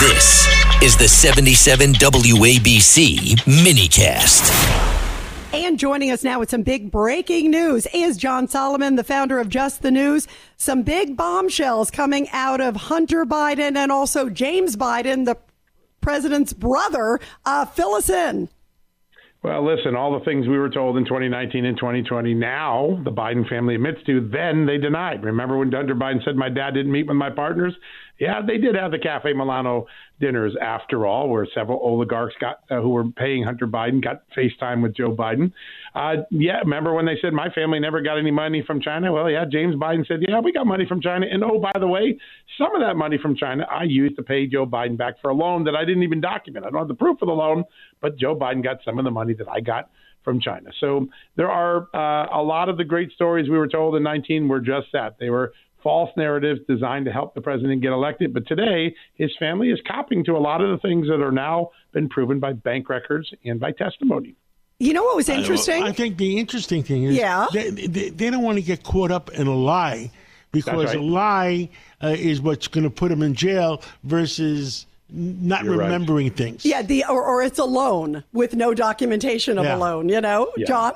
This is the 77 WABC minicast. And joining us now with some big breaking news is John Solomon, the founder of Just the News. Some big bombshells coming out of Hunter Biden and also James Biden, the president's brother. Uh, fill us in. Well, listen, all the things we were told in 2019 and 2020, now the Biden family admits to, then they denied. Remember when Hunter Biden said, My dad didn't meet with my partners? Yeah, they did have the Cafe Milano dinners after all, where several oligarchs got uh, who were paying Hunter Biden got FaceTime with Joe Biden. Uh, yeah, remember when they said my family never got any money from China? Well, yeah, James Biden said, yeah, we got money from China. And oh, by the way, some of that money from China I used to pay Joe Biden back for a loan that I didn't even document. I don't have the proof of the loan, but Joe Biden got some of the money that I got from China. So there are uh, a lot of the great stories we were told in 19 were just that. They were false narratives designed to help the president get elected. But today, his family is copying to a lot of the things that are now been proven by bank records and by testimony. You know what was interesting? I, I think the interesting thing is yeah. they, they, they, don't want to get caught up in a lie because right. a lie uh, is what's going to put them in jail versus not You're remembering right. things. Yeah, the or, or it's a loan with no documentation of yeah. a loan, you know, yeah. John?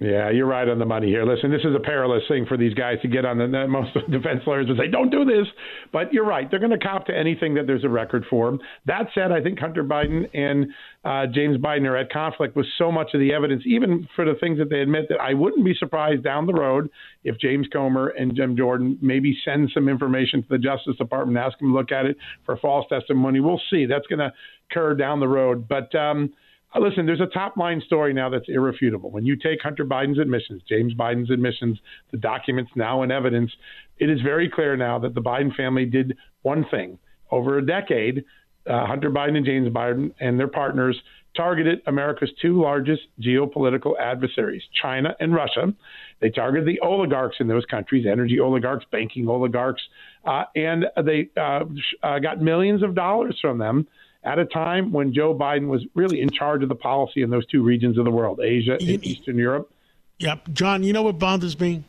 Yeah, you're right on the money here. Listen, this is a perilous thing for these guys to get on. The most defense lawyers would say, "Don't do this," but you're right. They're going to cop to anything that there's a record for. That said, I think Hunter Biden and uh, James Biden are at conflict with so much of the evidence, even for the things that they admit. That I wouldn't be surprised down the road if James Comer and Jim Jordan maybe send some information to the Justice Department, ask them to look at it for false testimony. We'll see. That's going to occur down the road, but. Um, Uh, listen, there's a top line story now that's irrefutable. When you take Hunter Biden's admissions, James Biden's admissions, the documents now in evidence, it is very clear now that the Biden family did one thing. Over a decade, uh, Hunter Biden and James Biden and their partners targeted America's two largest geopolitical adversaries, China and Russia. They targeted the oligarchs in those countries, energy oligarchs, banking oligarchs, uh, and they uh, uh got millions of dollars from them at a time when Joe Biden was really in charge of the policy in those two regions of the world, Asia and Eastern Europe. Yep. John, you know what bothers me?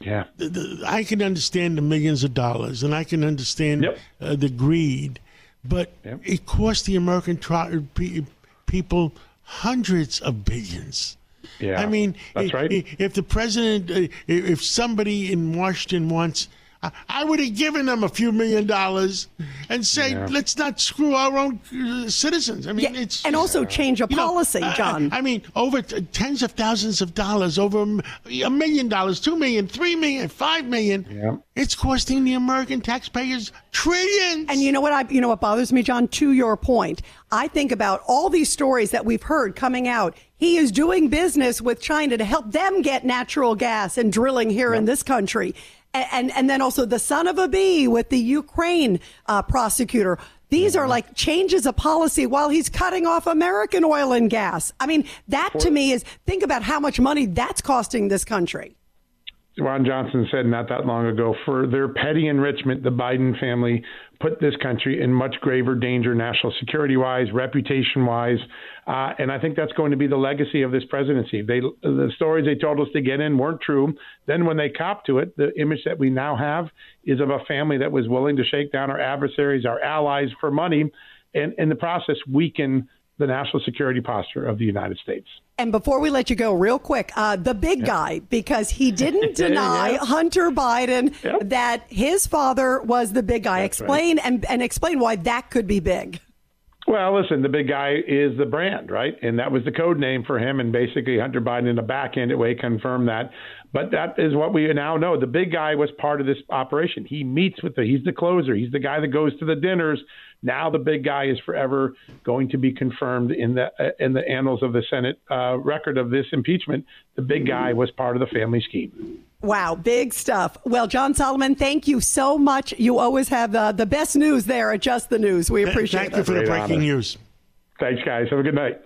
Yeah. The, the, I can understand the millions of dollars and I can understand yep. uh, the greed, but yep. it cost the American tri- people hundreds of billions. Yeah. I mean, that's right. If the president, uh, if somebody in Washington wants I would have given them a few million dollars and say, yeah. let's not screw our own uh, citizens. I mean, yeah, it's and also change a policy, know, John. I, I, mean, over t- tens of thousands of dollars, over a million dollars, two million, three million, five million. Yeah. It's costing the American taxpayers trillions. And you know what? I you know what bothers me, John. To your point, I think about all these stories that we've heard coming out. He is doing business with China to help them get natural gas and drilling here in this country and and then also the son of a bee with the Ukraine uh, prosecutor. These are like changes of policy while he's cutting off American oil and gas. I mean, that to me is think about how much money that's costing this country. Ron Johnson said not that long ago for their petty enrichment, the Biden family put this country in much graver danger, national security wise, reputation wise. Uh, and I think that's going to be the legacy of this presidency. They, the stories they told us to get in weren't true. Then, when they copped to it, the image that we now have is of a family that was willing to shake down our adversaries, our allies for money, and in the process weaken the national security posture of the United States. And before we let you go, real quick, uh, the big guy, because he didn't deny. Hunter Biden yep. that his father was the big guy. That's explain right. and, and explain why that could be big. Well, listen, the big guy is the brand, right? And that was the code name for him. And basically, Hunter Biden in the back end way confirmed that. But that is what we now know. The big guy was part of this operation. He meets with the, he's the closer. He's the guy that goes to the dinners. Now the big guy is forever going to be confirmed in the uh, in the annals of the Senate uh, record of this impeachment. The big guy was part of the family scheme. Wow, big stuff. Well, John Solomon, thank you so much. You always have uh, the best news there at Just the News. We appreciate thank it. Thank you for the breaking honor. news. Thanks, guys. Have a good night.